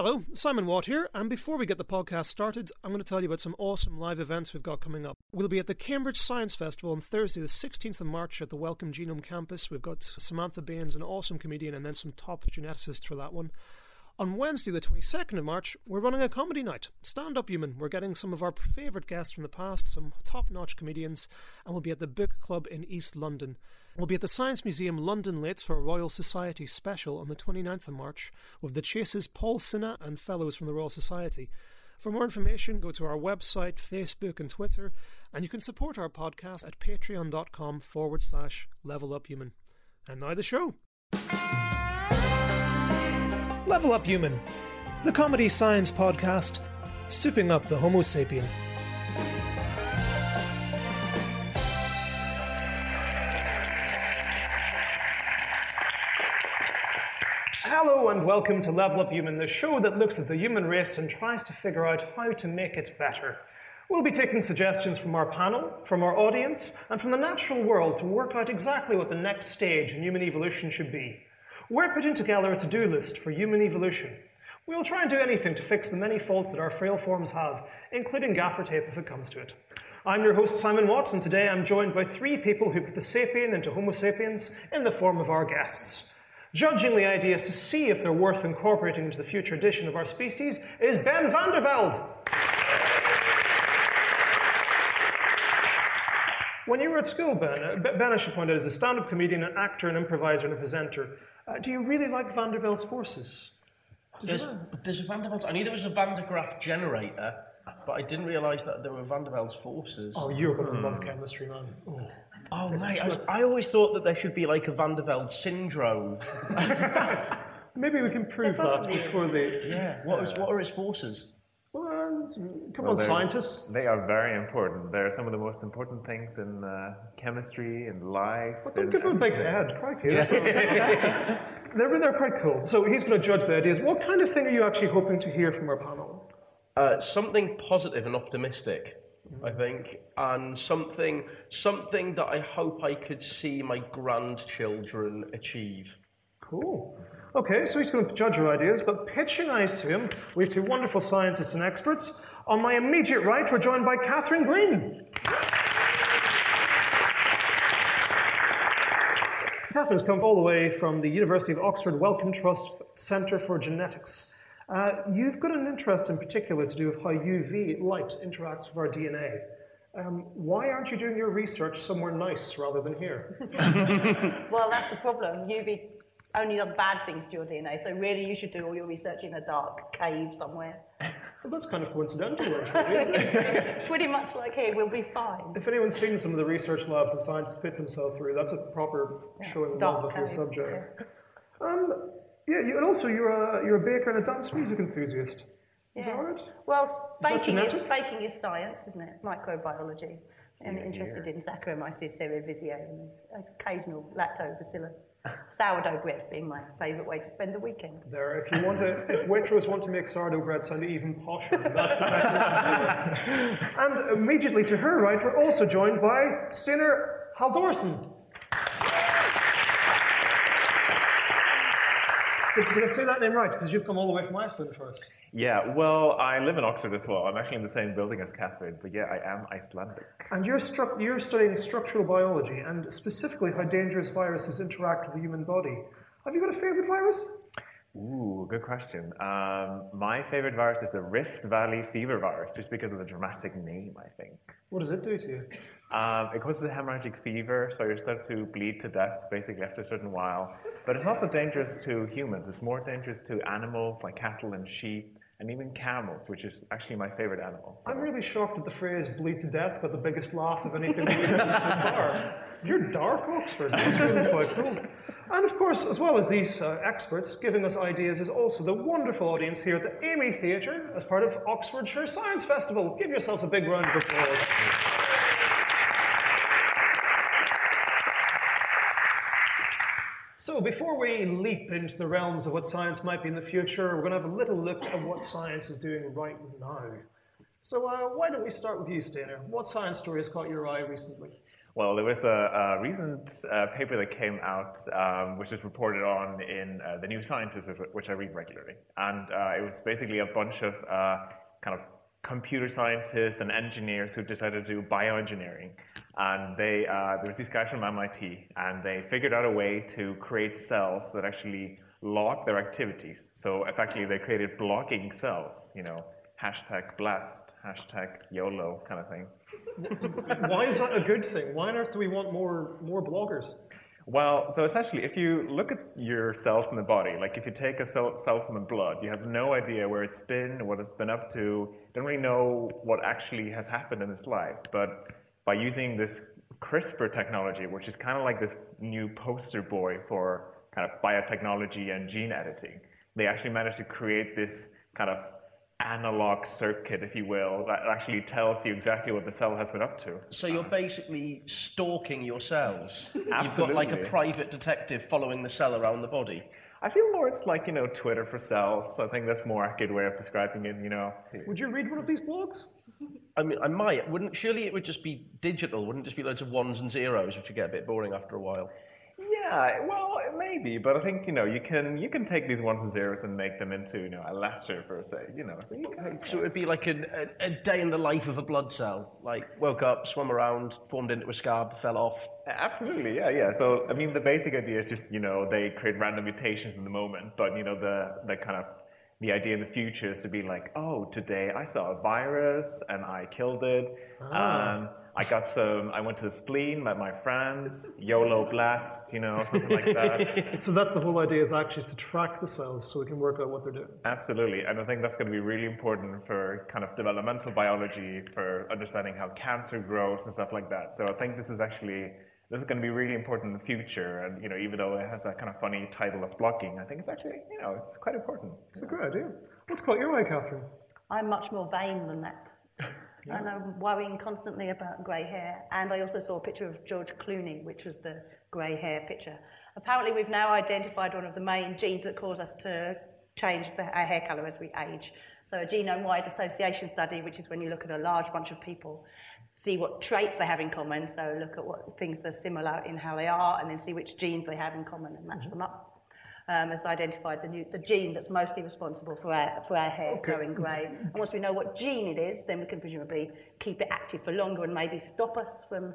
Hello, Simon Watt here, and before we get the podcast started, I'm going to tell you about some awesome live events we've got coming up. We'll be at the Cambridge Science Festival on Thursday, the 16th of March at the Wellcome Genome Campus. We've got Samantha Baines, an awesome comedian, and then some top geneticists for that one. On Wednesday, the 22nd of March, we're running a comedy night. Stand Up Human. We're getting some of our favourite guests from the past, some top notch comedians, and we'll be at the Book Club in East London. We'll be at the Science Museum London Lates for a Royal Society special on the 29th of March with the Chase's Paul Sinha and fellows from the Royal Society. For more information, go to our website, Facebook, and Twitter, and you can support our podcast at patreon.com forward slash level up human. And now the show. Level Up Human, the comedy science podcast, souping up the Homo sapien. Hello and welcome to Level Up Human, the show that looks at the human race and tries to figure out how to make it better. We'll be taking suggestions from our panel, from our audience, and from the natural world to work out exactly what the next stage in human evolution should be. We're putting together a to do list for human evolution. We'll try and do anything to fix the many faults that our frail forms have, including gaffer tape if it comes to it. I'm your host, Simon Watts, and today I'm joined by three people who put the sapien into Homo sapiens in the form of our guests. Judging the ideas to see if they're worth incorporating into the future edition of our species is Ben van der Velde. When you were at school, Ben, uh, Ben, I should point out, is a stand up comedian, an actor, an improviser, and a presenter. Uh, do you really like Van forces? Did There's, you know? there's a Van der Waals. I knew there was a Van der Graaf generator, but I didn't realise that there were Van der Waals forces. Oh, you're going to love chemistry, man. Oh. Oh, mate, I, I always thought that there should be like a Van der Velde syndrome. Maybe we can prove that before the. Yeah. What, is, what are its forces? Well, come Well, on, they're- scientists. They are very important. They're some of the most important things in uh, chemistry and life. But don't and- give him a big head, crikey. that's not- they're, they're quite cool. So he's going to judge the ideas. What kind of thing are you actually hoping to hear from our panel? Uh, something positive and optimistic, I think, and something something that I hope I could see my grandchildren achieve. Cool. Okay, so he's going to judge your ideas, but pitching eyes to him, we have two wonderful scientists and experts. On my immediate right, we're joined by Catherine Green. Catherine's come all the way from the University of Oxford Wellcome Trust Centre for Genetics. Uh, you've got an interest in particular to do with how UV light interacts with our DNA. Um, why aren't you doing your research somewhere nice rather than here? Well, that's the problem. UV only does bad things to your DNA, so really you should do all your research in a dark cave somewhere. Well, that's kind of coincidental, actually, isn't it? Pretty much like here, we'll be fine. If anyone's seen some of the research labs that scientists put themselves through, that's a proper showing of love dark of your cave, subject. Um, yeah, you, and also you're a, you're a baker and a dance music enthusiast. Is that right? Well, baking is, baking is science, isn't it? Microbiology. I'm interested in Saccharomyces cerevisiae and occasional lactobacillus. Sourdough bread being my favourite way to spend the weekend. There, if you want to, if Waitrose want to make sourdough bread sound even posher, that's the mechanism to do it. And immediately to her right, we're also joined by Steinar Halldorsson. Did, did I say that name right? Because you've come all the way from Iceland for us. Yeah, well, I live in Oxford as well. I'm actually in the same building as Catherine, but yeah, I am Icelandic. And you're, stru- you're studying structural biology and specifically how dangerous viruses interact with the human body. Have you got a favorite virus? Ooh, good question. Um, my favorite virus is the Rift Valley fever virus, just because of the dramatic name, I think. What does it do to you? Um, it causes a hemorrhagic fever, so you start to bleed to death basically after a certain while. But it's not so dangerous to humans. It's more dangerous to animals like cattle and sheep, and even camels, which is actually my favorite animal. So- I'm really shocked at the phrase bleed to death but the biggest laugh of anything we've done so far. You're dark, Oxford. That's really quite cool. And of course, as well as these uh, experts giving us ideas, is also the wonderful audience here at the Amy Theatre as part of Oxfordshire Science Festival. Give yourselves a big round of applause. So, before we leap into the realms of what science might be in the future, we're going to have a little look at what science is doing right now. So, uh, why don't we start with you, Steinar? What science story has caught your eye recently? Well, there was a, a recent uh, paper that came out, um, which was reported on in uh, the New Scientist, which I read regularly, and uh, it was basically a bunch of uh, kind of computer scientists and engineers who decided to do bioengineering, and they uh, there was these guys from MIT, and they figured out a way to create cells that actually log their activities. So effectively, they created blogging cells, you know, hashtag blast, hashtag YOLO kind of thing. Why is that a good thing? Why on earth do we want more, more bloggers? Well, so essentially, if you look at yourself in the body, like if you take a cell, cell from the blood, you have no idea where it's been, what it's been up to, don't really know what actually has happened in its life. But by using this CRISPR technology, which is kind of like this new poster boy for kind of biotechnology and gene editing, they actually managed to create this kind of analog circuit, if you will, that actually tells you exactly what the cell has been up to. So you're basically stalking your cells. Absolutely. You've got like a private detective following the cell around the body. I feel more it's like, you know, Twitter for cells. I think that's a more accurate way of describing it, you know. Would you read one of these blogs? I mean, I might. Wouldn't surely it would just be digital? Wouldn't it just be loads of ones and zeros, which would get a bit boring after a while? Yeah, well, maybe, but I think you know you can you can take these ones and zeros and make them into you know a letter per se, you know. So you can, So it would be like a, a, a day in the life of a blood cell. Like woke up, swam around, formed into a scab, fell off. Absolutely, yeah, yeah. So I mean, the basic idea is just you know they create random mutations in the moment, but you know the the kind of the idea in the future is to be like, oh, today I saw a virus and I killed it. Um, I got some. I went to the spleen, met my friends, YOLO blast, you know, something like that. So that's the whole idea is actually to track the cells so we can work out what they're doing. Absolutely, and I think that's going to be really important for kind of developmental biology, for understanding how cancer grows and stuff like that. So I think this is actually this is going to be really important in the future. And you know, even though it has that kind of funny title of blocking, I think it's actually you know it's quite important. It's a great idea. What's caught your eye, Catherine? I'm much more vain than that. And I'm worrying constantly about grey hair. And I also saw a picture of George Clooney, which was the grey hair picture. Apparently, we've now identified one of the main genes that cause us to change the, our hair colour as we age. So, a genome wide association study, which is when you look at a large bunch of people, see what traits they have in common. So, look at what things are similar in how they are, and then see which genes they have in common and match them up um, has identified the, new, the gene that's mostly responsible for our, for our hair growing grey. And once we know what gene it is, then we can presumably keep it active for longer and maybe stop us from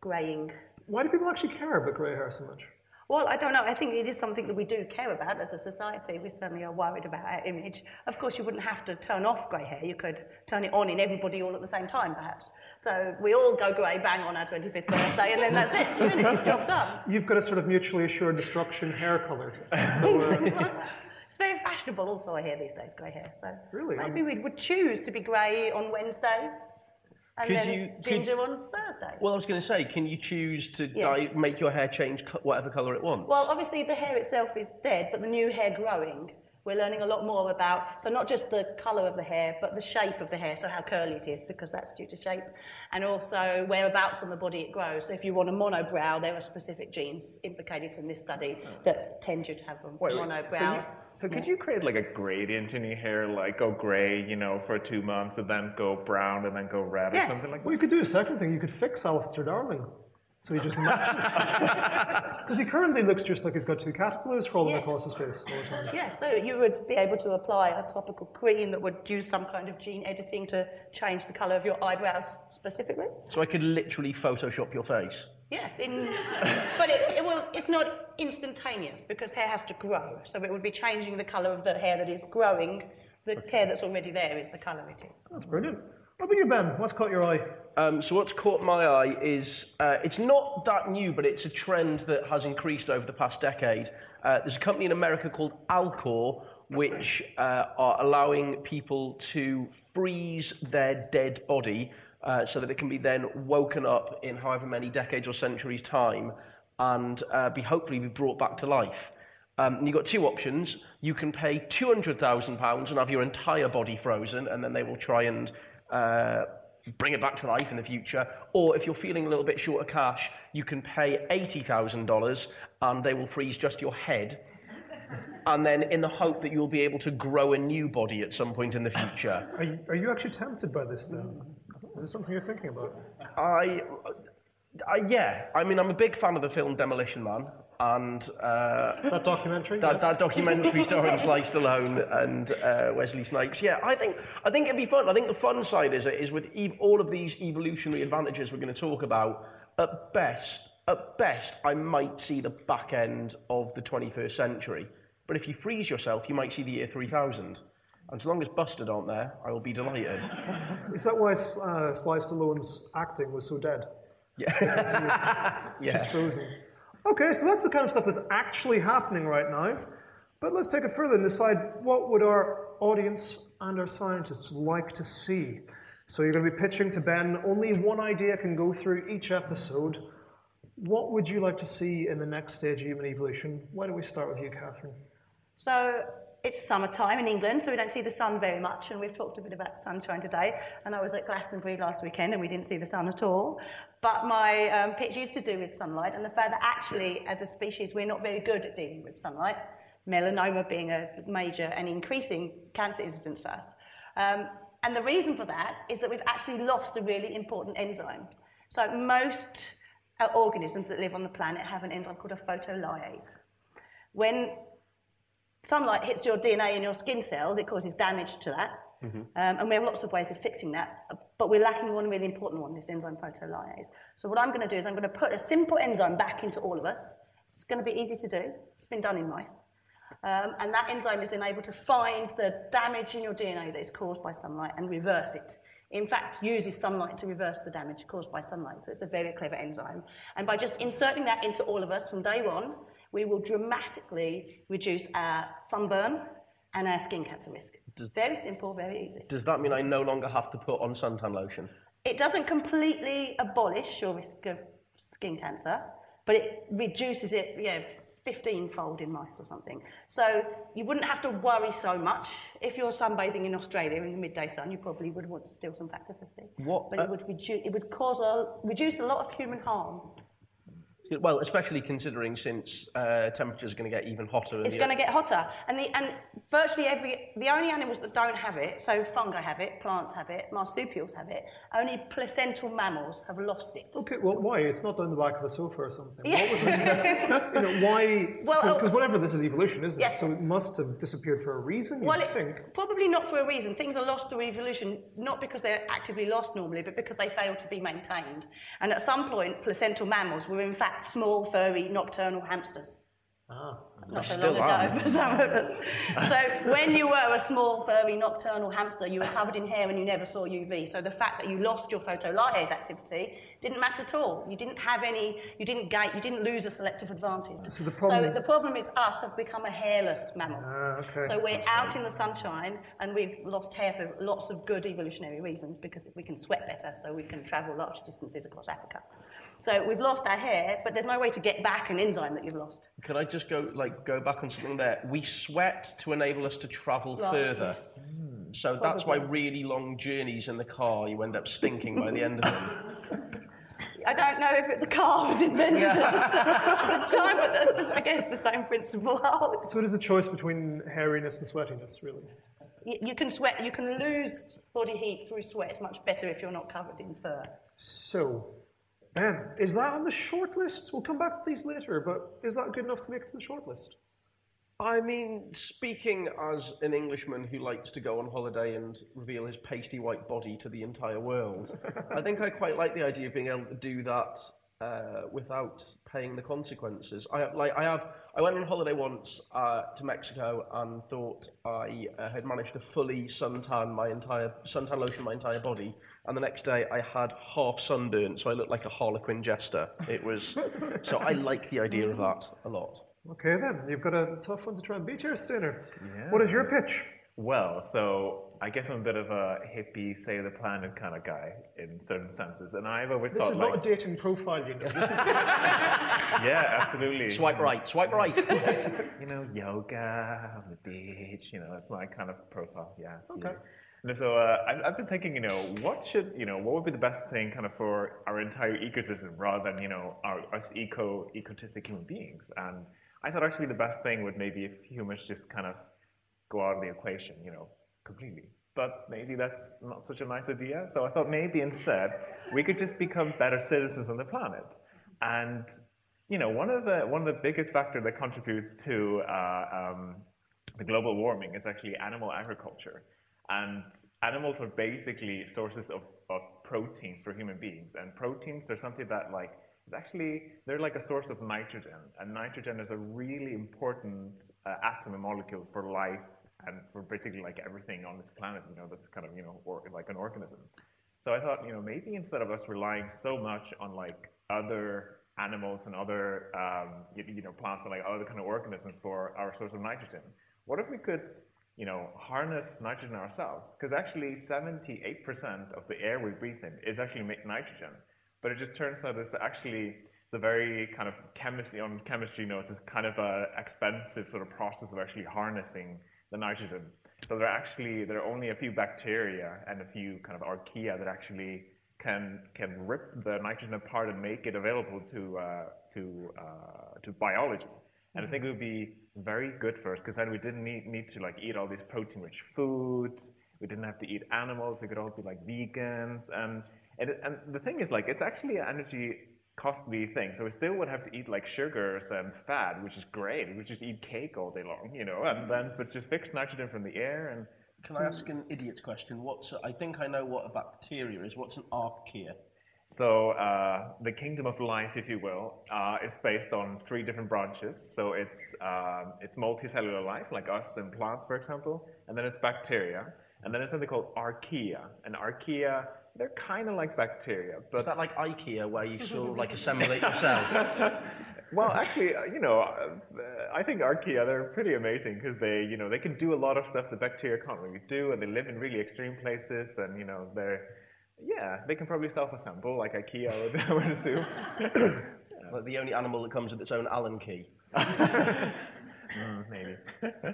greying. Why do people actually care about grey hair so much? Well, I don't know. I think it is something that we do care about as a society. We certainly are worried about our image. Of course, you wouldn't have to turn off grey hair. You could turn it on in everybody all at the same time, perhaps. So we all go grey bang on our 25th birthday, and then that's it. Finished, job done. You've got a sort of mutually assured destruction hair colour. So, uh, It's very fashionable also, I hear these days, grey hair. So Really? maybe we would choose to be grey on Wednesdays and Could then you- could- ginger on Thursday. Well, I was going to say, can you choose to Yes. dye, make your hair change whatever colour it wants? Well, obviously the hair itself is dead, but the new hair growing, we're learning a lot more about, so not just the colour of the hair, but the shape of the hair, so how curly it is, because that's due to shape, and also whereabouts on the body it grows. So if you want a monobrow, there are specific genes implicated from this study oh. that tend you to have a wait, monobrow. So, so could you create like a gradient in your hair, like go gray, you know, for two months, and then go brown, and then go red, Yes. or something like that? well, you could do a second thing. You could fix Alistair Darling. So he just matches. Because he currently looks just like he's got two caterpillars crawling Yes. across his face all the time. Yeah, so you would be able to apply a topical cream that would use some kind of gene editing to change the colour of your eyebrows specifically. So I could literally Photoshop your face. Yes, in, but it, it will, it's not instantaneous because hair has to grow. So it would be changing the colour of the hair that is growing. The hair that's already there is the colour it is. That's brilliant. What about you, Ben? What's caught your eye? Um, so what's caught my eye is uh, it's not that new, but it's a trend that has increased over the past decade. Uh, there's a company in America called Alcor, which uh, are allowing people to freeze their dead body uh, so that it can be then woken up in however many decades or centuries' time and uh, be hopefully be brought back to life. Um, and you've got two options. You can pay £200,000 and have your entire body frozen, and then they will try and uh, bring it back to life in the future. Or if you're feeling a little bit short of cash, you can pay $80,000 and they will freeze just your head. And then, in the hope that you'll be able to grow a new body at some point in the future. Are you, are you actually tempted by this then? Is this something you're thinking about? I, I, yeah, I mean, I'm a big fan of the film Demolition Man, and uh, That documentary? that, yes? that documentary starring Sly Stallone and uh, Wesley Snipes. Yeah, I think I think it'd be fun. I think the fun side is is with ev- all of these evolutionary advantages we're going to talk about. At best, at best, I might see the back end of the 21st century. But if you freeze yourself, you might see the year 3000. And so long as Busted aren't there, I will be delighted. Is that why uh, Sly Stallone's acting was so dead? Yeah. yeah. Just frozen. Okay, so that's the kind of stuff that's actually happening right now. But let's take it further and decide what would our audience and our scientists like to see. So you're going to be pitching to Ben. Only one idea can go through each episode. What would you like to see in the next stage of human evolution? Why don't we start with you, Catherine? So it's summertime in England, so we don't see the sun very much, and we've talked a bit about sunshine today. And I was at Glastonbury last weekend, and we didn't see the sun at all. But my um, pitch is to do with sunlight, and the fact that actually, as a species, we're not very good at dealing with sunlight. Melanoma being a major and increasing cancer incidence for us. Um, and the reason for that is that we've actually lost a really important enzyme. So most uh, organisms that live on the planet have an enzyme called a photolyase. When sunlight hits your DNA in your skin cells, it causes damage to that. Um, and we have lots of ways of fixing that, but we're lacking one really important one, this enzyme photolyase. So what I'm going to do is I'm going to put a simple enzyme back into all of us. It's going to be easy to do. It's been done in mice. Um, and that enzyme is then able to find the damage in your DNA that is caused by sunlight and reverse it. In fact, uses sunlight to reverse the damage caused by sunlight. So it's a very clever enzyme. And by just inserting that into all of us from day one, we will dramatically reduce our sunburn and our skin cancer risk. very simple, very easy. Does that mean I no longer have to put on suntan lotion? It doesn't completely abolish your risk of skin cancer, but it reduces it, yeah, 15 fold in mice or something. So you wouldn't have to worry so much. If you're sunbathing in Australia in the midday sun, you probably would want to steal some factor 50. What, But uh, it would, redu- it would cause a, reduce a lot of human harm. Well, especially considering since uh, temperatures are going to get even hotter. It's going to get hotter, and the and virtually every the only animals that don't have it, so fungi have it, plants have it, marsupials have it. Only placental mammals have lost it. Okay, well, why? It's not down the back of a sofa or something. What was it? you know, why? Well, Because whatever this is evolution, isn't Yes. it? So it must have disappeared for a reason. You Well, think? it, probably not for a reason. Things are lost through evolution, not because they're actively lost normally, but because they fail to be maintained. And at some point, placental mammals were in fact small, furry, nocturnal hamsters. Ah. Not so still long are. ago for some of us. So when you were a small, furry, nocturnal hamster, you were covered in hair and you never saw UV. So the fact that you lost your photolyase activity didn't matter at all. You didn't have any, you didn't gain, you didn't lose a selective advantage. So the problem- the problem is us have become a hairless mammal. Ah, okay. So we're out in the sunshine and we've lost hair for lots of good evolutionary reasons because we can sweat better, so we can travel large distances across Africa. So we've lost our hair, but there's no way to get back an enzyme that you've lost. Could I just go like go back on something there? We sweat to enable us to travel Right, further. yes. So that's why really long journeys in the car you end up stinking by the end of them. I don't know if it, the car was invented at the time, but that's, I guess the same principle holds. So it is a choice between hairiness and sweatiness, really. You, you can sweat, you can lose body heat through sweat much better if you're not covered in fur. So, Ben, is that on the short list? We'll come back to these later, but is that good enough to make it to the short list? I mean, speaking as an Englishman who likes to go on holiday and reveal his pasty white body to the entire world, I think I quite like the idea of being able to do that uh, without paying the consequences. I like I have I went on holiday once uh, to Mexico and thought I uh, had managed to fully suntan my entire suntan lotion my entire body, and the next day I had half sunburn, so I looked like a Harlequin jester. It was so I like the idea of that a lot. Okay, then you've got a tough one to try and beat here, Steinar. What is your pitch? Well, so I guess I'm a bit of a hippie, save the planet kind of guy in certain senses, and I've always thought This thought is like, not a dating profile, you know. This is yeah, absolutely. Swipe right, swipe right. you know, yoga on the beach. You know, that's my kind of profile. Yeah. Okay. yeah. And so uh, I've, I've been thinking, you know, what should, you know, what would be the best thing kind of for our entire ecosystem rather than, you know, our, us eco ecotistic human beings. And I thought actually the best thing would maybe if humans just kind of go out of the equation, you know, completely. But maybe that's not such a nice idea. So I thought maybe instead we could just become better citizens on the planet. And you know, one of the one of the biggest factors that contributes to uh, um, the global warming is actually animal agriculture. And animals are basically sources of, of protein for human beings. And proteins are something that like actually they're like a source of nitrogen. And nitrogen is a really important uh, atom and molecule for life and for basically like everything on this planet, you know, that's kind of, you know, or, like an organism. So I thought, you know, maybe instead of us relying so much on like other animals and other, um, you, you know, plants and like other kind of organisms for our source of nitrogen, what if we could, you know, harness nitrogen ourselves? Because actually 78% of the air we breathe in is actually nitrogen. But it just turns out it's actually it's a very kind of chemistry on chemistry notes. It's kind of a expensive sort of process of actually harnessing the nitrogen. So there are actually there are only a few bacteria and a few kind of archaea that actually can can rip the nitrogen apart and make it available to uh, to uh, to biology. And I think it would be very good for us because then we didn't need, need to like eat all these protein-rich foods. We didn't have to eat animals. We could all be like vegans. And and, and the thing is like it's actually an energy costly thing. So we still would have to eat like sugars and fat, which is great. We just eat cake all day long, you know, and then but just fix nitrogen from the air and Can I ask an idiot's question? What's I think I know what a bacteria is. What's an archaea? So uh, the kingdom of life, if you will, uh, is based on three different branches. So it's um, it's multicellular life, like us and plants, for example, and then it's bacteria, and then it's something called archaea. And archaea, they're kind of like bacteria, but Is that like IKEA where you sort of like assemble it yourself? well, actually, uh, you know, uh, I think archaea they're pretty amazing because they, you know, they can do a lot of stuff the bacteria can't really do, and they live in really extreme places, and you know, they're yeah, they can probably self-assemble like IKEA, I would, I would assume. Like the only animal that comes with its own Allen key. Mm, maybe.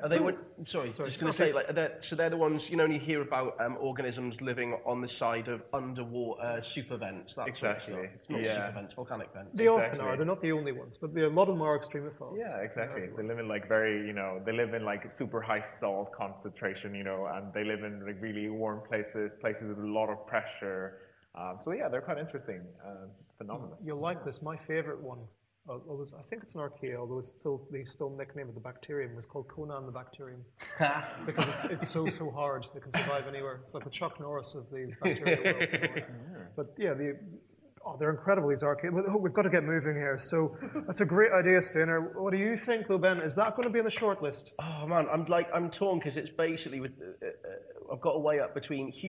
Are they what, sorry, just going to say, like, are they, so they're the ones, you know, when you hear about um, organisms living on the side of underwater super vents, that Exactly, sort of stuff. Not yeah. super vents, volcanic vents. They often are. They're not the only ones, but a lot of them are extremophiles. Yeah, exactly. They live in like very, you know, they live in like super high salt concentration, you know, and they live in like really warm places, places with a lot of pressure. Um, so yeah, they're quite interesting uh, phenomena. You'll like this. My favorite one uh, was, I think it's an archaea, although it's still the still nickname of the bacterium is called Conan the bacterium because it's, it's so so hard. It can survive anywhere. It's like the Chuck Norris of the bacterial world. you. But yeah, the oh, they're incredible. These archaea. Oh, We've got to get moving here. So that's a great idea, Steinar. What do you think, though, Ben? Is that going to be on the short list? Oh man, I'm like, I'm torn because it's basically with, uh, uh, I've got to weigh up between hu-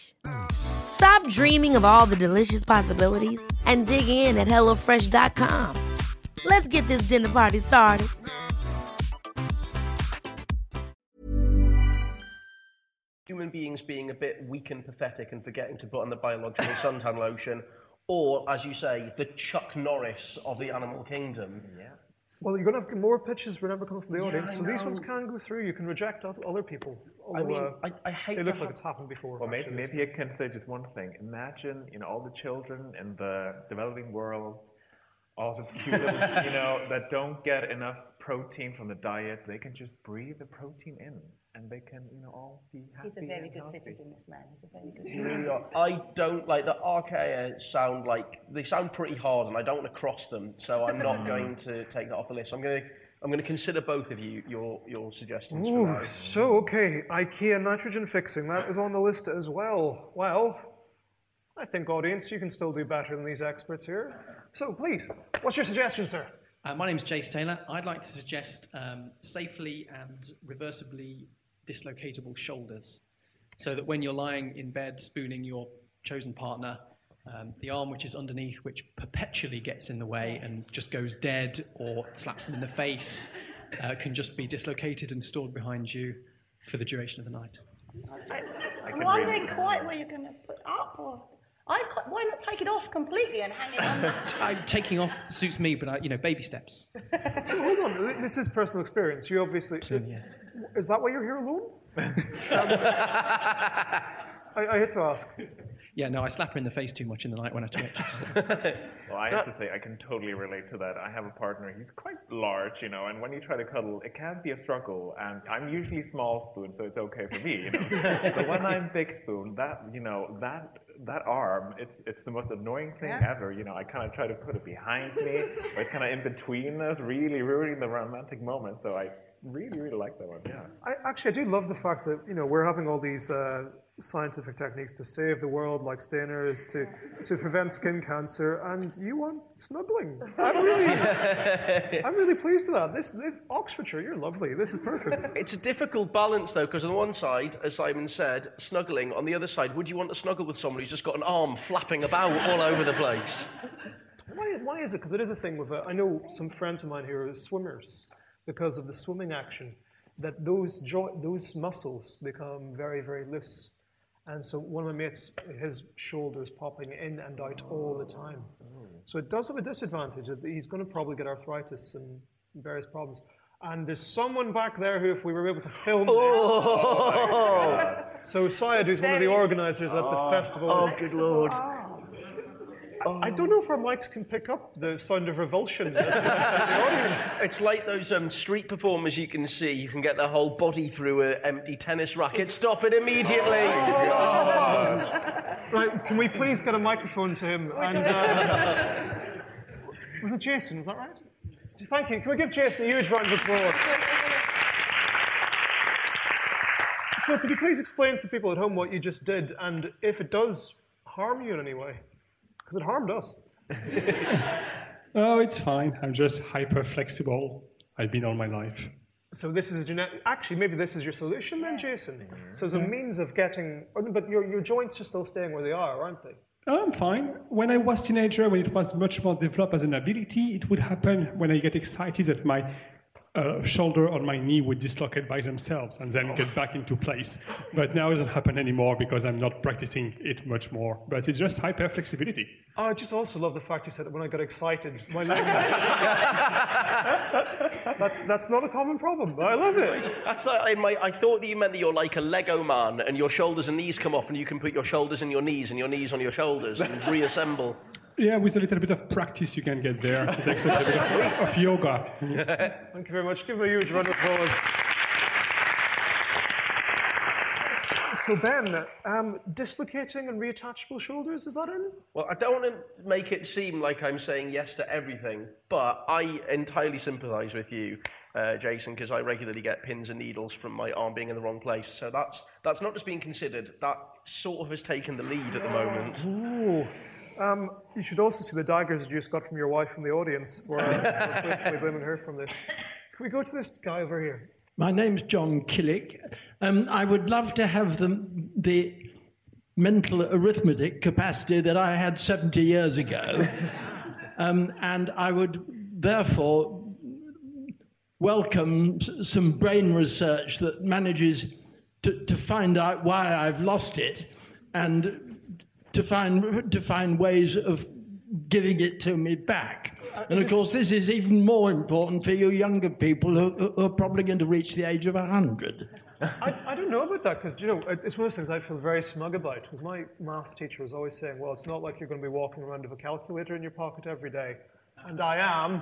Stop dreaming of all the delicious possibilities and dig in at HelloFresh.com. Let's get this dinner party started. Human beings being a bit weak and pathetic and forgetting to put on the biological suntan lotion, or, as you say, the Chuck Norris of the animal kingdom. Yeah. Well, you're going to have more pitches whenever coming from the Yeah, audience, I so these ones know. can go through. You can reject other people. I Although, mean, uh, I, I hate they to look like it's happened before. Well, maybe, actually. maybe I can say just one thing. Imagine, you know, all the children in the developing world, all the humans, you know, that don't get enough protein from the diet. They can just breathe the protein in, and they can, you know, all be happy. He's a very and good healthy. citizen, this man. He's a very good citizen. really are. I don't like the archaea sound like they sound pretty hard, and I don't want to cross them. So I'm not going to take that off the list. I'm going to I'm going to consider both of you your your suggestions. for Ooh, so okay, IKEA nitrogen fixing, that is on the list as well. Well, I think audience, you can still do better than these experts here. So please, what's your suggestion, sir? Uh, my is Jace Taylor. I'd like to suggest um, safely and reversibly dislocatable shoulders so that when you're lying in bed spooning your chosen partner, um, the arm which is underneath, which perpetually gets in the way and just goes dead or slaps them in the face, uh, can just be dislocated and stored behind you for the duration of the night. I'm wondering quite where you're going to put up, or I why not take it off completely and hang it on? I, taking off suits me, but I, you know, baby steps. So hold on, this is personal experience. You obviously. yeah. Is that why you're here alone? I, I had to ask. Yeah, no, I slap her in the face too much in the night when I twitch. Well, I have to say, I can totally relate to that. I have a partner, he's quite large, you know, and when you try to cuddle, it can be a struggle. And I'm usually small spoon, so it's okay for me, you know. but when I'm big spoon, that, you know, that that arm, it's it's the most annoying thing Yeah. ever. You know, I kind of try to put it behind me, or it's kind of in between us, really ruining the romantic moment. So I really, really like that one, yeah. I, actually, I do love the fact that you know we're having all these uh, scientific techniques to save the world, like Steinar's, to to prevent skin cancer, and you want snuggling. I'm really, I'm really pleased with that. This, this Oxfordshire, you're lovely. This is perfect. It's a difficult balance, though, because on one side, as Simon said, snuggling. On the other side, would you want to snuggle with someone who's just got an arm flapping about all over the place? Why, why is it? Because it is a thing with. Uh, I know some friends of mine who are swimmers because of the swimming action, that those jo- those muscles become very very loose, and so one of my mates, his shoulders popping in and out all the time. So it does have a disadvantage. that He's going to probably get arthritis and various problems. And there's someone back there who, if we were able to film this. Oh! Oh, so Syed, who's one of the organisers at the oh. festival. Oh, good lord. I don't know if our mics can pick up the sound of revulsion. that's the audience. It's like those um, street performers you can see. You can get their whole body through an empty tennis racket. Stop it immediately. Right, can we please get a microphone to him? And uh, was it Jason? Was that right? Thank you. Can we give Jason a huge round of applause? So, could you please explain to people at home what you just did, and if it does harm you in any way? Because it harmed us. Oh, it's fine. I'm just hyper flexible. I've been all my life. So this is a genetic. Actually, maybe this is your solution then, Jason. So as a means of getting, oh, but your, your joints are still staying where they are, aren't they? Oh, I'm fine. When I was teenager, when it was much more developed as an ability, it would happen when I get excited that my uh, shoulder or my knee would dislocate by themselves and then get back into place. But now it doesn't happen anymore because I'm not practicing it much more. But it's just hyper flexibility. Oh, I just also love the fact you said that when I got excited, my legs. that's that's not a common problem. but I love it. That's like in my. I thought that you meant that you're like a Lego man, and your shoulders and knees come off, and you can put your shoulders in your knees and your knees on your shoulders and reassemble. Yeah, with a little bit of practice, you can get there. It takes a little bit of, of yoga. Thank you very much. Give him a huge round of applause. So Ben, um, dislocating and reattachable shoulders, is that in? Well, I don't want to make it seem like I'm saying yes to everything, but I entirely sympathise with you, uh, Jason, because I regularly get pins and needles from my arm being in the wrong place. So that's that's not just being considered. That sort of has taken the lead at the moment. Ooh. Um, you should also see the daggers you just got from your wife from the audience. We're, uh, basically blaming her from this. Can we go to this guy over here? My name's John Killick. Um, I would love to have the, the mental arithmetic capacity that I had 70 years ago. um, and I would therefore welcome some brain research that manages to, to find out why I've lost it and to find, to find ways of giving it to me back. Uh, and of course, this is even more important for you younger people who, who are probably going to reach the age of 100. I, I don't know about that because you know it's one of those things I feel very smug about. Because my maths teacher was always saying, "Well, it's not like you're going to be walking around with a calculator in your pocket every day," and I am.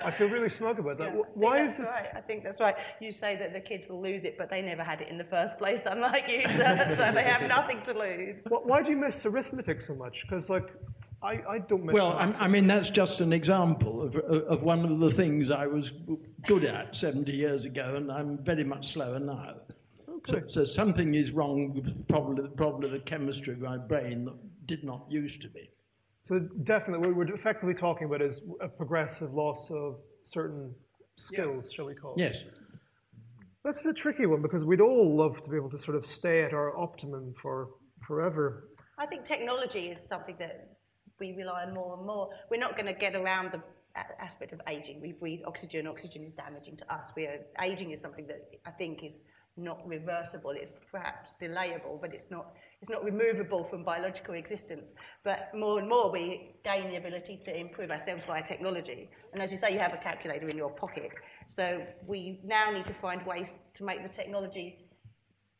I feel really smug about that. Yeah, Why I think is that's it? right. I think that's right. You say that the kids will lose it, but they never had it in the first place, unlike you, so, so they have nothing to lose. Why do you miss arithmetic so much? Because like, I, I don't miss. Well, I'm. I mean, that's just an example of, of one of the things I was good at 70 years ago, and I'm very much slower now. So, so something is wrong with probably, probably the chemistry of my brain that did not used to be. So definitely, what we're effectively talking about is a progressive loss of certain skills, shall we call it? Yes. That's a tricky one because we'd all love to be able to sort of stay at our optimum for forever. I think technology is something that we rely on more and more. We're not going to get around the aspect of aging. We breathe oxygen. Oxygen is damaging to us. We are, aging is something that I think is not reversible. It's perhaps delayable, but it's not. It's not removable from biological existence. But more and more, we gain the ability to improve ourselves via technology. And as you say, you have a calculator in your pocket. So we now need to find ways to make the technology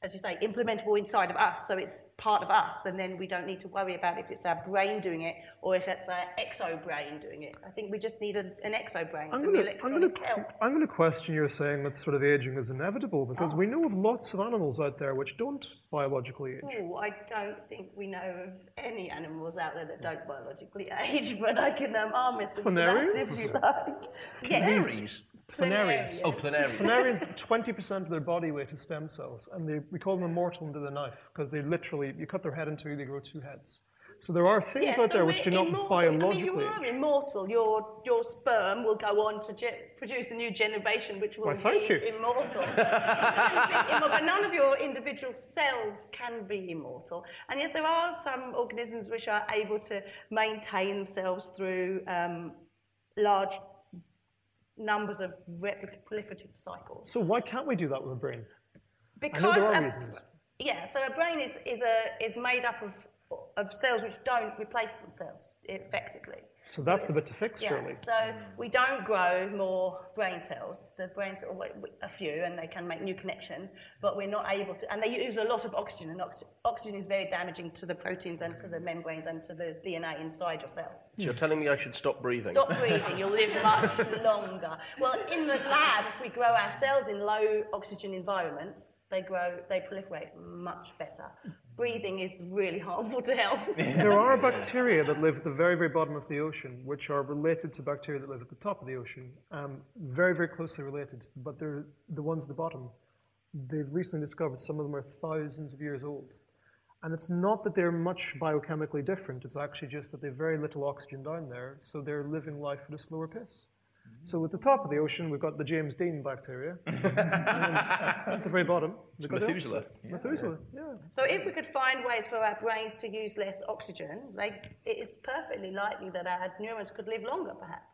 as you say, implementable inside of us, so it's part of us, and then we don't need to worry about if it's our brain doing it or if it's our exo brain doing it. I think we just need a, an exo brain, I'm going to I'm electronic gonna, help. I'm going to question your saying that sort of aging is inevitable because we know of lots of animals out there which don't biologically age. Oh, I don't think we know of any animals out there that don't biologically age, but I can um, arm wrestle with that if you like. Canaries? Planarians. Oh, planarians. Planarians, 20% of their body weight is stem cells, and they, we call them immortal under the knife because they literally, you cut their head in two, they grow two heads. So there are things Yeah, out so there which do not immortal. biologically I mean, you are immortal. Your your sperm will go on to ge- produce a new generation, which will Why, thank be you. immortal. You can be immortal, but none of your individual cells can be immortal. And yes, there are some organisms which are able to maintain themselves through um, large numbers of proliferative cycles. So why can't we do that with a brain? Because I know there are a- yeah, so a brain is, is, a, is made up of, of cells which don't replace themselves effectively. So that's the bit to fix, yeah, surely. So we don't grow more brain cells. The brain cells, well, a few, and they can make new connections, but we're not able to. And they use a lot of oxygen, and ox- oxygen is very damaging to the proteins and to the membranes and to the DNA inside your cells. So you're telling me I should stop breathing? Stop breathing, you'll live much longer. Well, in the lab, if we grow our cells in low oxygen environments, they grow, they proliferate much better. Breathing is really harmful to health. there are bacteria that live at the very, very bottom of the ocean, which are related to bacteria that live at the top of the ocean. Um, very, very closely related, but they're the ones at the bottom. They've recently discovered some of them are thousands of years old. And it's not that they're much biochemically different, it's actually just that they've very little oxygen down there, so they're living life at a slower pace. So at the top of the ocean, we've got the James Dean bacteria. and at the very bottom, we've got the Methuselah. opposite. Methuselah, yeah. So if we could find ways for our brains to use less oxygen, they, it is perfectly likely that our neurons could live longer, perhaps.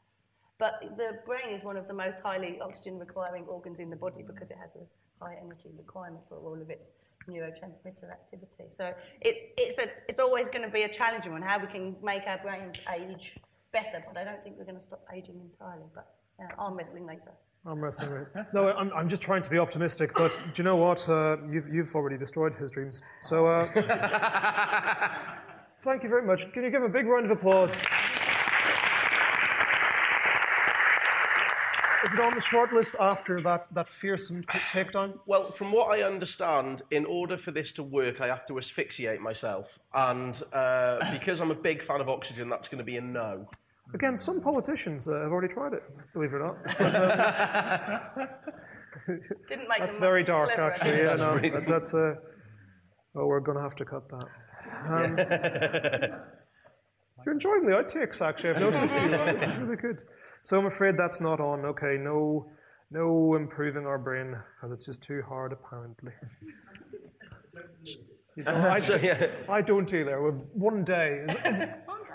But the brain is one of the most highly oxygen requiring organs in the body because it has a high energy requirement for all of its neurotransmitter activity. So it, it's, a, it's always going to be a challenging one, how we can make our brains age better. But I don't think we're going to stop aging entirely. But yeah, arm wrestling later. I'm wrestling with it. No, I'm, I'm just trying to be optimistic, but do you know what? Uh, you've, you've already destroyed his dreams. So, uh, thank you very much. Can you give him a big round of applause? Is it on the short list after that, that fearsome t- takedown? Well, from what I understand, in order for this to work, I have to asphyxiate myself. And uh, because I'm a big fan of oxygen, that's going to be a no. Again, some politicians uh, have already tried it, believe it or not. But, uh, Didn't make that's very dark, cleverer. actually. Yeah, no, really- that- that's uh, oh, we're going to have to cut that. Um, you're enjoying the outtakes, actually. I've noticed. you know, it's really good. So I'm afraid that's not on. Okay, no, no improving our brain because it's just too hard, apparently. You don't- I, So, yeah. I don't either. One day. Is, is,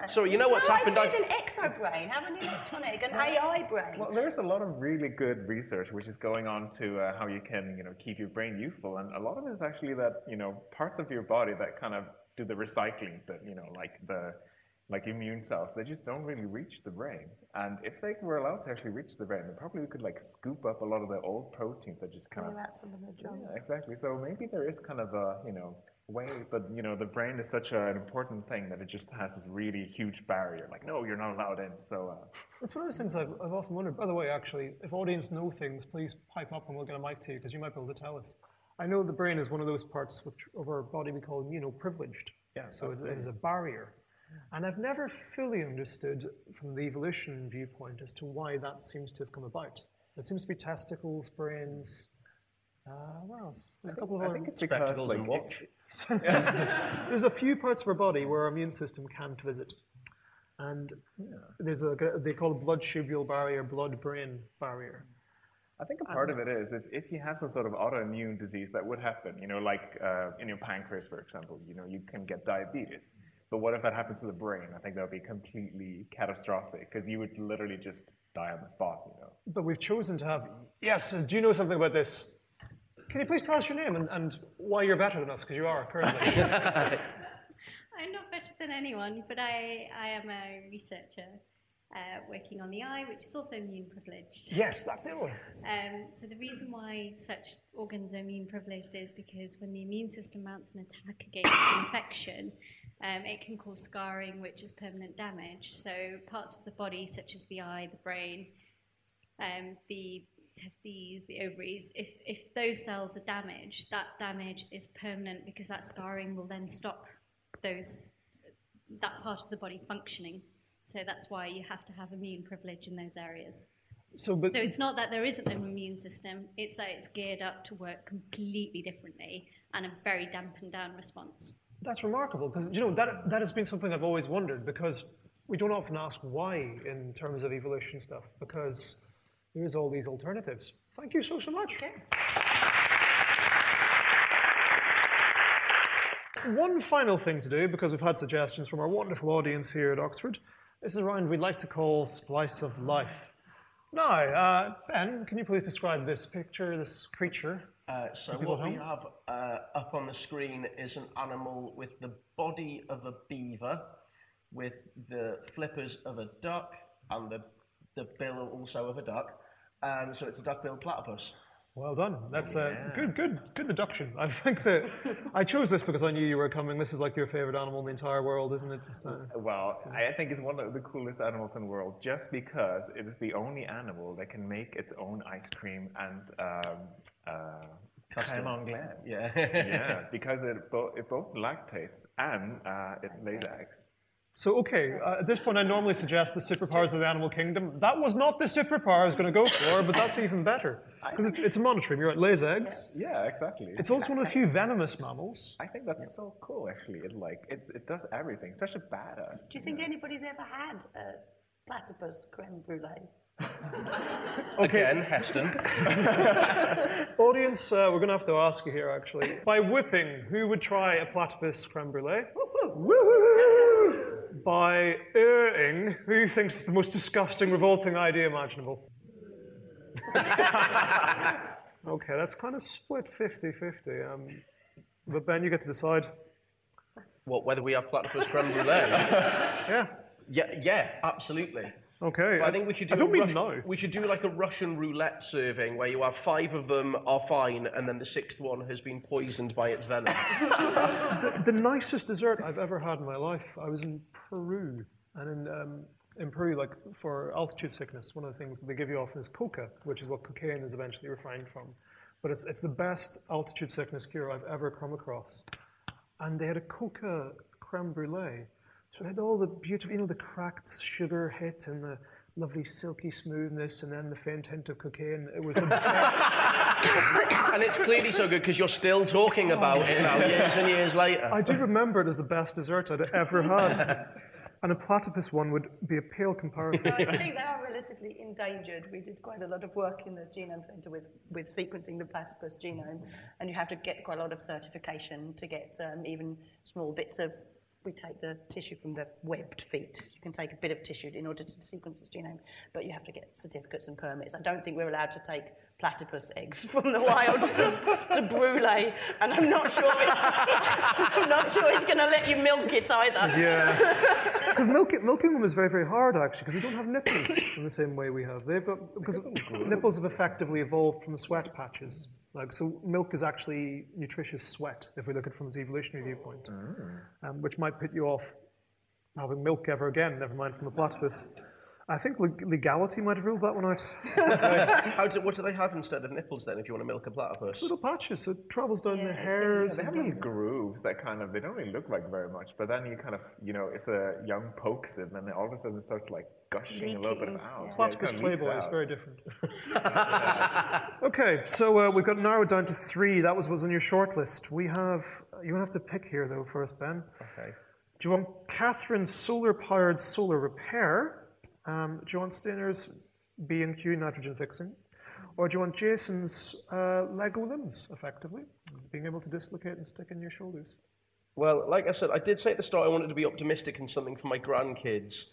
So you know what's no, happened? I said an exo brain, have an electronic, an AI brain. Well, there's a lot of really good research which is going on to uh, how you can, you know, keep your brain youthful, and a lot of it is actually that, you know, parts of your body that kind of do the recycling, that you know, like the like immune cells, they just don't really reach the brain. And if they were allowed to actually reach the brain, then probably we could like scoop up a lot of the old proteins that just kind of out of yeah, exactly. So maybe there is kind of a, you know, way, but you know, the brain is such a, an important thing that it just has this really huge barrier. Like, no, you're not allowed in. So uh, That's one of those things I've, I've often wondered. By the way, actually, if audience know things, please pipe up and we'll get a mic to you because you might be able to tell us. I know the brain is one of those parts which, of our body we call immunoprivileged. Yeah, So it, it is a barrier. And I've never fully understood from the evolution viewpoint as to why that seems to have come about. It seems to be testicles, brains. Uh, what else? There's a couple of I think it's because Spectacles like, and watch. There's a few parts of our body where our immune system can't visit. And there's a, they call it blood tubule barrier, blood brain barrier. I think a part of it is if, if you have some sort of autoimmune disease that would happen, you know, like uh, in your pancreas, for example, you know, you can get diabetes. But what if that happens to the brain? I think that would be completely catastrophic because you would literally just die on the spot, you know. But we've chosen to have. Yes, do you know something about this? Can you please tell us your name and, and why you're better than us? Because you are currently. I'm not better than anyone, but I, I am a researcher uh, working on the eye, which is also immune privileged. yes, that's the one. Um, so the reason why such organs are immune privileged is because when the immune system mounts an attack against infection, um, it can cause scarring, which is permanent damage. So parts of the body, such as the eye, the brain, um, the testes, the ovaries, if, if those cells are damaged, that damage is permanent because that scarring will then stop those that part of the body functioning. So that's why you have to have immune privilege in those areas. So, but So it's not that there isn't an immune system, it's that it's geared up to work completely differently and a very dampened down response. that's remarkable because you know that that has been something I've always wondered because we don't often ask why in terms of evolution stuff because there is all these alternatives. Thank you so so much. One final thing to do, because we've had suggestions from our wonderful audience here at Oxford. This is a round we'd like to call Splice of Life. Now, uh, Ben, can you please describe this picture, this creature? Uh, so what we have uh, up on the screen is an animal with the body of a beaver, with the flippers of a duck, and the, the bill also of a duck. Um, so it's a duck-billed platypus. Well done. That's a good, good, good deduction. I think that I chose this because I knew you were coming. This is like your favorite animal in the entire world, isn't it? Just, uh, Well, I think it's one of the coolest animals in the world just because it is the only animal that can make its own ice cream and um, uh, Custard. crème. Yeah. yeah, because it, bo- it both lactates and uh, it lays eggs. So, okay, uh, at this point, I normally suggest the superpowers of the animal kingdom. That was not the superpower I was going to go for, but that's even better. Because it's, it's a monitoring. You're right, lays eggs. Yeah, exactly. It's also one of the few venomous mammals. I think that's so cool, actually. It like it, it does everything. Such a badass. Do you think anybody's ever had a platypus creme brulee? Again, Heston. Audience, uh, we're going to have to ask you here, actually. By whipping, who would try a platypus creme brulee? Woo-hoo! By erring, who thinks it's the most disgusting, revolting idea imaginable? okay, that's kind of split 50 50. Um, but Ben, you get to decide. What, whether we have platypus creme brulee? Yeah. Yeah, yeah, absolutely. Okay. But I think we should do. I don't mean Rus- no. We should do like a Russian roulette serving where you have five of them are fine, and then the sixth one has been poisoned by its venom. the, the nicest dessert I've ever had in my life. I was in Peru, and in, um, in Peru, like for altitude sickness, one of the things that they give you often is coca, which is what cocaine is eventually refined from. But it's, it's the best altitude sickness cure I've ever come across. And they had a coca creme brulee. So it had all the beautiful, you know, the cracked sugar hit and the lovely silky smoothness and then the faint hint of cocaine. It was the best. and it's clearly so good because you're still talking about it now, years and years later. I do remember it as the best dessert I'd ever had. And a platypus one would be a pale comparison. I think they are relatively endangered. We did quite a lot of work in the Genome Centre with, with sequencing the platypus genome, and you have to get quite a lot of certification to get um, even small bits of. We take the tissue from the webbed feet. You can take a bit of tissue in order to sequence its genome, but you have to get certificates and permits. I don't think we're allowed to take platypus eggs from the wild to, to brulee, and I'm not sure. It, I'm not sure it's going to let you milk it either. Yeah, because milk, milking them is very, very hard actually, because they don't have nipples in the same way we have. They've got because nipples have effectively evolved from the sweat patches. Like so, milk is actually nutritious sweat if we look at it from its evolutionary viewpoint, um, which might put you off having milk ever again. Never mind from the platypus. I think legality might have ruled that one out. How do, what do they have instead of nipples then if you want to milk a platypus? Little patches, so it travels down the Yeah, hairs. they have and- little grooves that kind of they don't really look like very much, but then you kind of you know if a young pokes it, then all of a sudden it starts like gushing a little bit of out. Yeah, Platypus kind Playboy is very different. okay, so uh, we've got narrowed down to three. That was was on your short list. We have you have to pick here though first, Ben. Okay. Do you want Catherine's solar-powered solar repair? Um, do you want Steinar's B and Q nitrogen fixing? Or do you want Jason's uh, Lego limbs, effectively, being able to dislocate and stick in your shoulders? Well, like I said, I did say at the start I wanted to be optimistic and something for my grandkids.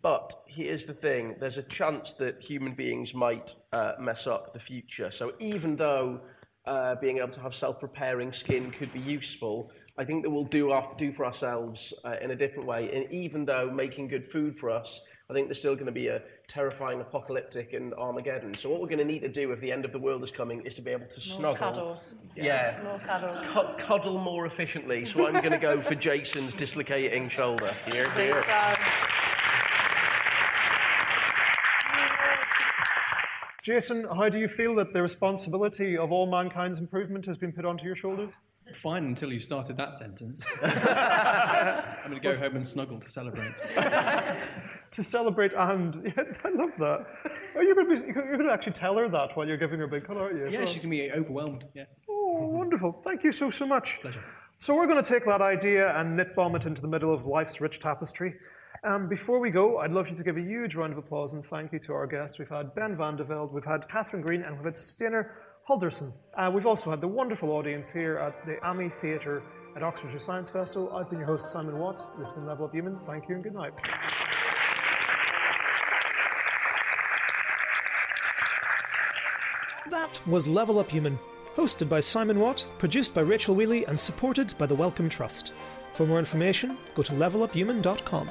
But here's the thing there's a chance that human beings might uh, mess up the future. So even though uh, being able to have self repairing skin could be useful, I think that we'll do, our, do for ourselves uh, in a different way. And even though making good food for us, I think there's still going to be a terrifying apocalyptic and Armageddon. So what we're going to need to do if the end of the world is coming is to be able to More snuggle. cuddles. Yeah. More cuddles. Cu- cuddle more efficiently. So I'm going to go for Jason's dislocating shoulder. Here, here. so. Jason, how do you feel that the responsibility of all mankind's improvement has been put onto your shoulders? Fine until you started that sentence. I'm going to go home and snuggle to celebrate. to celebrate and yeah, I love that. Oh, you're going to be, you're going to actually tell her that while you're giving her a big cut, aren't you? Yeah, well? she can be overwhelmed. Yeah. Oh, wonderful! Thank you so so much. Pleasure. So we're going to take that idea and knit bomb it into the middle of life's rich tapestry. Um, before we go, I'd love you to give a huge round of applause and thank you to our guests. We've had Ben Van de Velde, we've had Catherine Green, and we've had Steinar Halldorsson. Uh, we've also had the wonderful audience here at the AMI Theatre at Oxfordshire Science Festival. I've been your host, Simon Watts. This has been Level Up Human. Thank you and good night. That was Level Up Human, hosted by Simon Watt, produced by Rachel Wheely, and supported by the Wellcome Trust. For more information, go to leveluphuman.com.